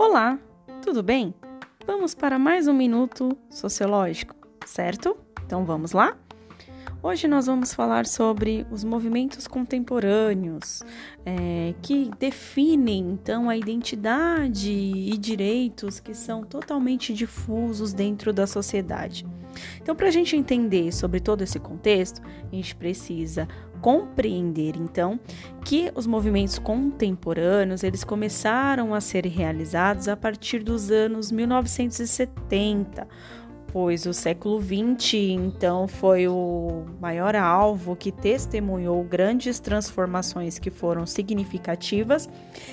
Olá, tudo bem? Vamos para mais um minuto sociológico, certo? Então vamos lá? Hoje nós vamos falar sobre os movimentos contemporâneos é, que definem então a identidade e direitos que são totalmente difusos dentro da sociedade. Então, para a gente entender sobre todo esse contexto, a gente precisa compreender então que os movimentos contemporâneos eles começaram a ser realizados a partir dos anos 1970 pois o século XX, então, foi o maior alvo que testemunhou grandes transformações que foram significativas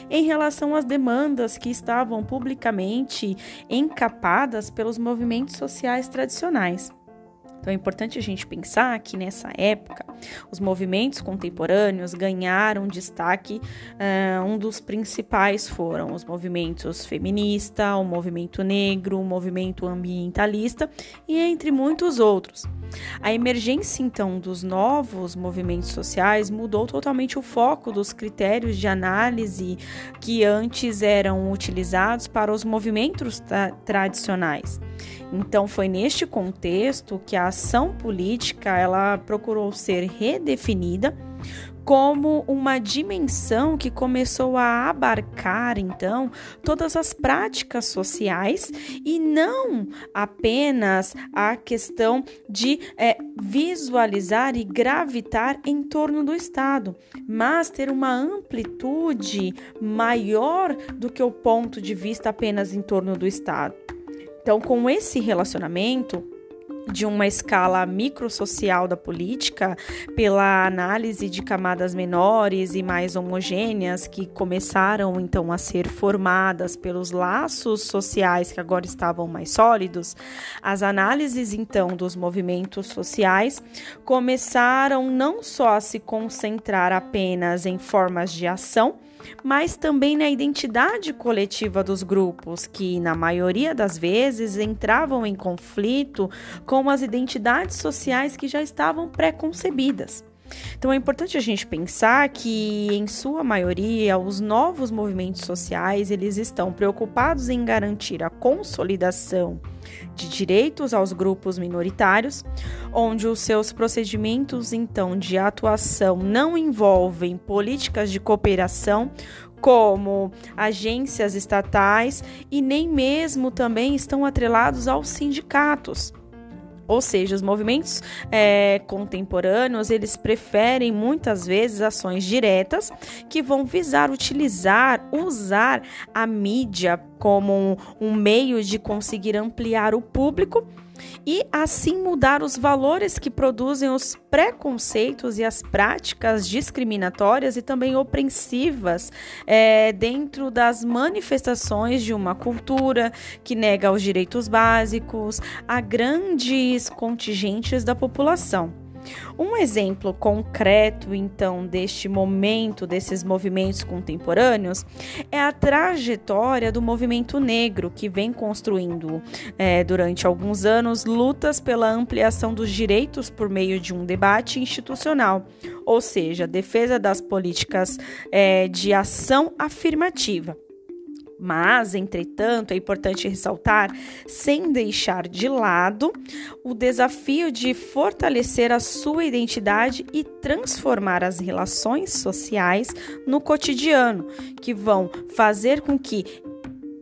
em relação às demandas que estavam publicamente encapadas pelos movimentos sociais tradicionais. Então é importante a gente pensar que nessa época os movimentos contemporâneos ganharam destaque. Uh, um dos principais foram os movimentos feminista, o movimento negro, o movimento ambientalista e entre muitos outros. A emergência então dos novos movimentos sociais mudou totalmente o foco dos critérios de análise que antes eram utilizados para os movimentos tra tradicionais. Então foi neste contexto que a ação política ela procurou ser redefinida como uma dimensão que começou a abarcar então todas as práticas sociais e não apenas a questão de é, visualizar e gravitar em torno do Estado, mas ter uma amplitude maior do que o ponto de vista apenas em torno do Estado. Então, com esse relacionamento, de uma escala microsocial da política, pela análise de camadas menores e mais homogêneas que começaram então a ser formadas pelos laços sociais que agora estavam mais sólidos, as análises então dos movimentos sociais começaram não só a se concentrar apenas em formas de ação, mas também na identidade coletiva dos grupos, que na maioria das vezes entravam em conflito com as identidades sociais que já estavam pré-concebidas. Então é importante a gente pensar que, em sua maioria, os novos movimentos sociais eles estão preocupados em garantir a consolidação de direitos aos grupos minoritários, onde os seus procedimentos então de atuação não envolvem políticas de cooperação como agências estatais e nem mesmo também estão atrelados aos sindicatos. Ou seja, os movimentos é, contemporâneos eles preferem muitas vezes ações diretas que vão visar utilizar, usar a mídia como um, um meio de conseguir ampliar o público e assim mudar os valores que produzem os preconceitos e as práticas discriminatórias e também opressivas é, dentro das manifestações de uma cultura que nega os direitos básicos a grandes contingentes da população. Um exemplo concreto, então, deste momento, desses movimentos contemporâneos, é a trajetória do movimento negro, que vem construindo é, durante alguns anos lutas pela ampliação dos direitos por meio de um debate institucional, ou seja, defesa das políticas é, de ação afirmativa. Mas, entretanto, é importante ressaltar, sem deixar de lado, o desafio de fortalecer a sua identidade e transformar as relações sociais no cotidiano, que vão fazer com que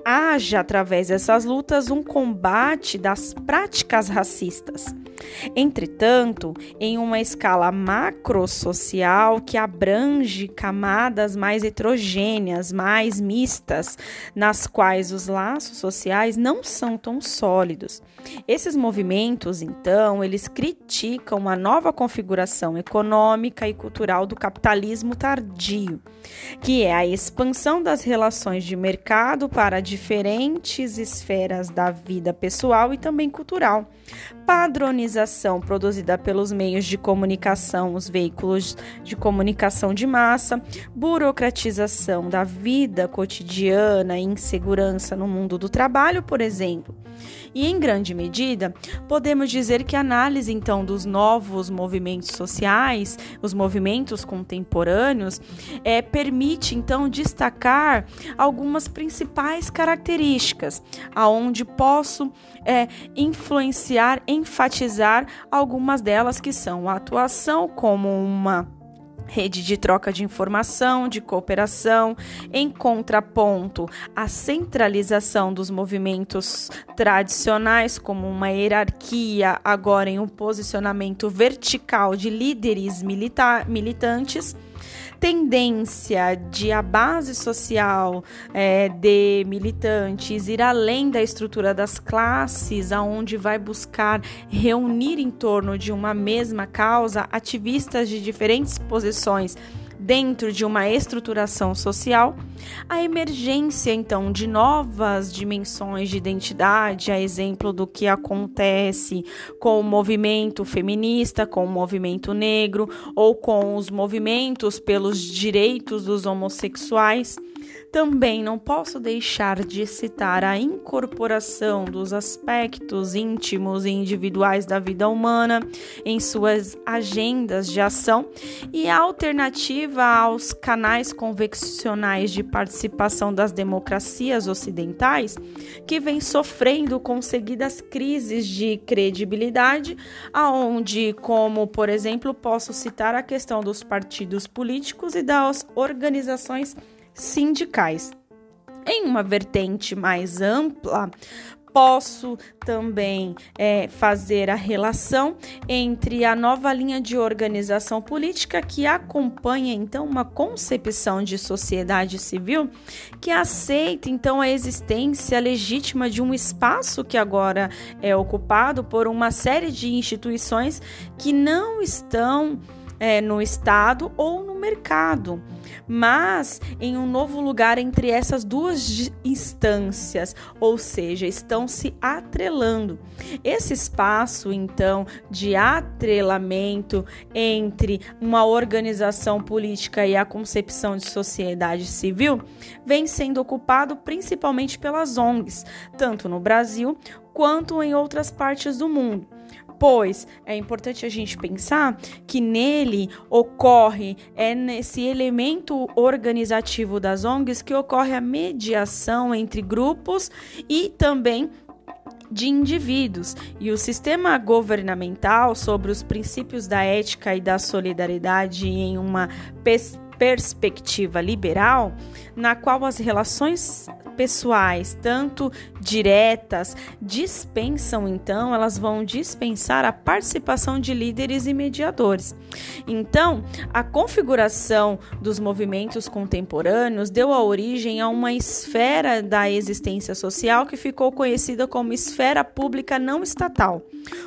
haja, através dessas lutas, um combate das práticas racistas. Entretanto, em uma escala macrosocial que abrange camadas mais heterogêneas, mais mistas, nas quais os laços sociais não são tão sólidos. Esses movimentos, então, eles criticam a nova configuração econômica e cultural do capitalismo tardio, que é a expansão das relações de mercado para diferentes esferas da vida pessoal e também cultural, padronização produzida pelos meios de comunicação, os veículos de comunicação de massa, burocratização da vida cotidiana e insegurança no mundo do trabalho, por exemplo. E em grande medida, podemos dizer que a análise então dos novos movimentos sociais, os movimentos contemporâneos, é, permite então destacar algumas principais características, aonde posso é, influenciar, enfatizar algumas delas que são a atuação como uma rede de troca de informação, de cooperação, em contraponto à centralização dos movimentos tradicionais, como uma hierarquia, agora em um posicionamento vertical de líderes militantes tendência de a base social é, de militantes ir além da estrutura das classes, aonde vai buscar reunir em torno de uma mesma causa ativistas de diferentes posições dentro de uma estruturação social, a emergência então de novas dimensões de identidade, a exemplo do que acontece com o movimento feminista, com o movimento negro ou com os movimentos pelos direitos dos homossexuais também não posso deixar de citar a incorporação dos aspectos íntimos e individuais da vida humana em suas agendas de ação e a alternativa aos canais convencionais de participação das democracias ocidentais, que vem sofrendo com seguidas crises de credibilidade, aonde, como por exemplo, posso citar a questão dos partidos políticos e das organizações sindicais. Em uma vertente mais ampla, posso também é, fazer a relação entre a nova linha de organização política que acompanha então uma concepção de sociedade civil que aceita então a existência legítima de um espaço que agora é ocupado por uma série de instituições que não estão é, no Estado ou no mercado mas em um novo lugar entre essas duas instâncias, ou seja, estão se atrelando. Esse espaço, então, de atrelamento entre uma organização política e a concepção de sociedade civil vem sendo ocupado principalmente pelas ONGs, tanto no Brasil quanto em outras partes do mundo pois é importante a gente pensar que nele ocorre, é nesse elemento organizativo das ONGs que ocorre a mediação entre grupos e também de indivíduos. E o sistema governamental sobre os princípios da ética e da solidariedade em uma perspectiva liberal, na qual as relações pessoais, tanto diretas, dispensam então, elas vão dispensar a participação de líderes e mediadores. Então, a configuração dos movimentos contemporâneos deu a origem a uma esfera da existência social que ficou conhecida como esfera pública não estatal.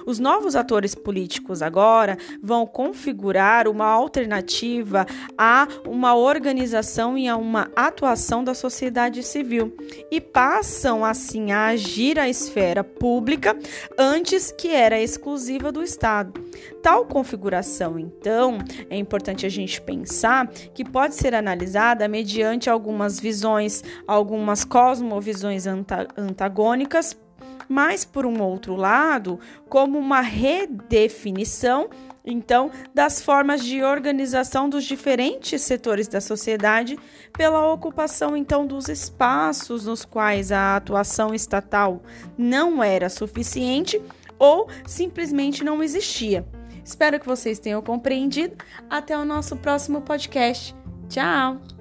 Os novos atores políticos agora vão configurar uma alternativa a uma organização e a uma atuação da sociedade civil e passam assim a agir a esfera pública antes que era exclusiva do Estado. Tal configuração, então, é importante a gente pensar que pode ser analisada mediante algumas visões, algumas cosmovisões antagônicas mas por um outro lado, como uma redefinição então, das formas de organização dos diferentes setores da sociedade pela ocupação então dos espaços nos quais a atuação estatal não era suficiente ou simplesmente não existia. Espero que vocês tenham compreendido. Até o nosso próximo podcast. Tchau!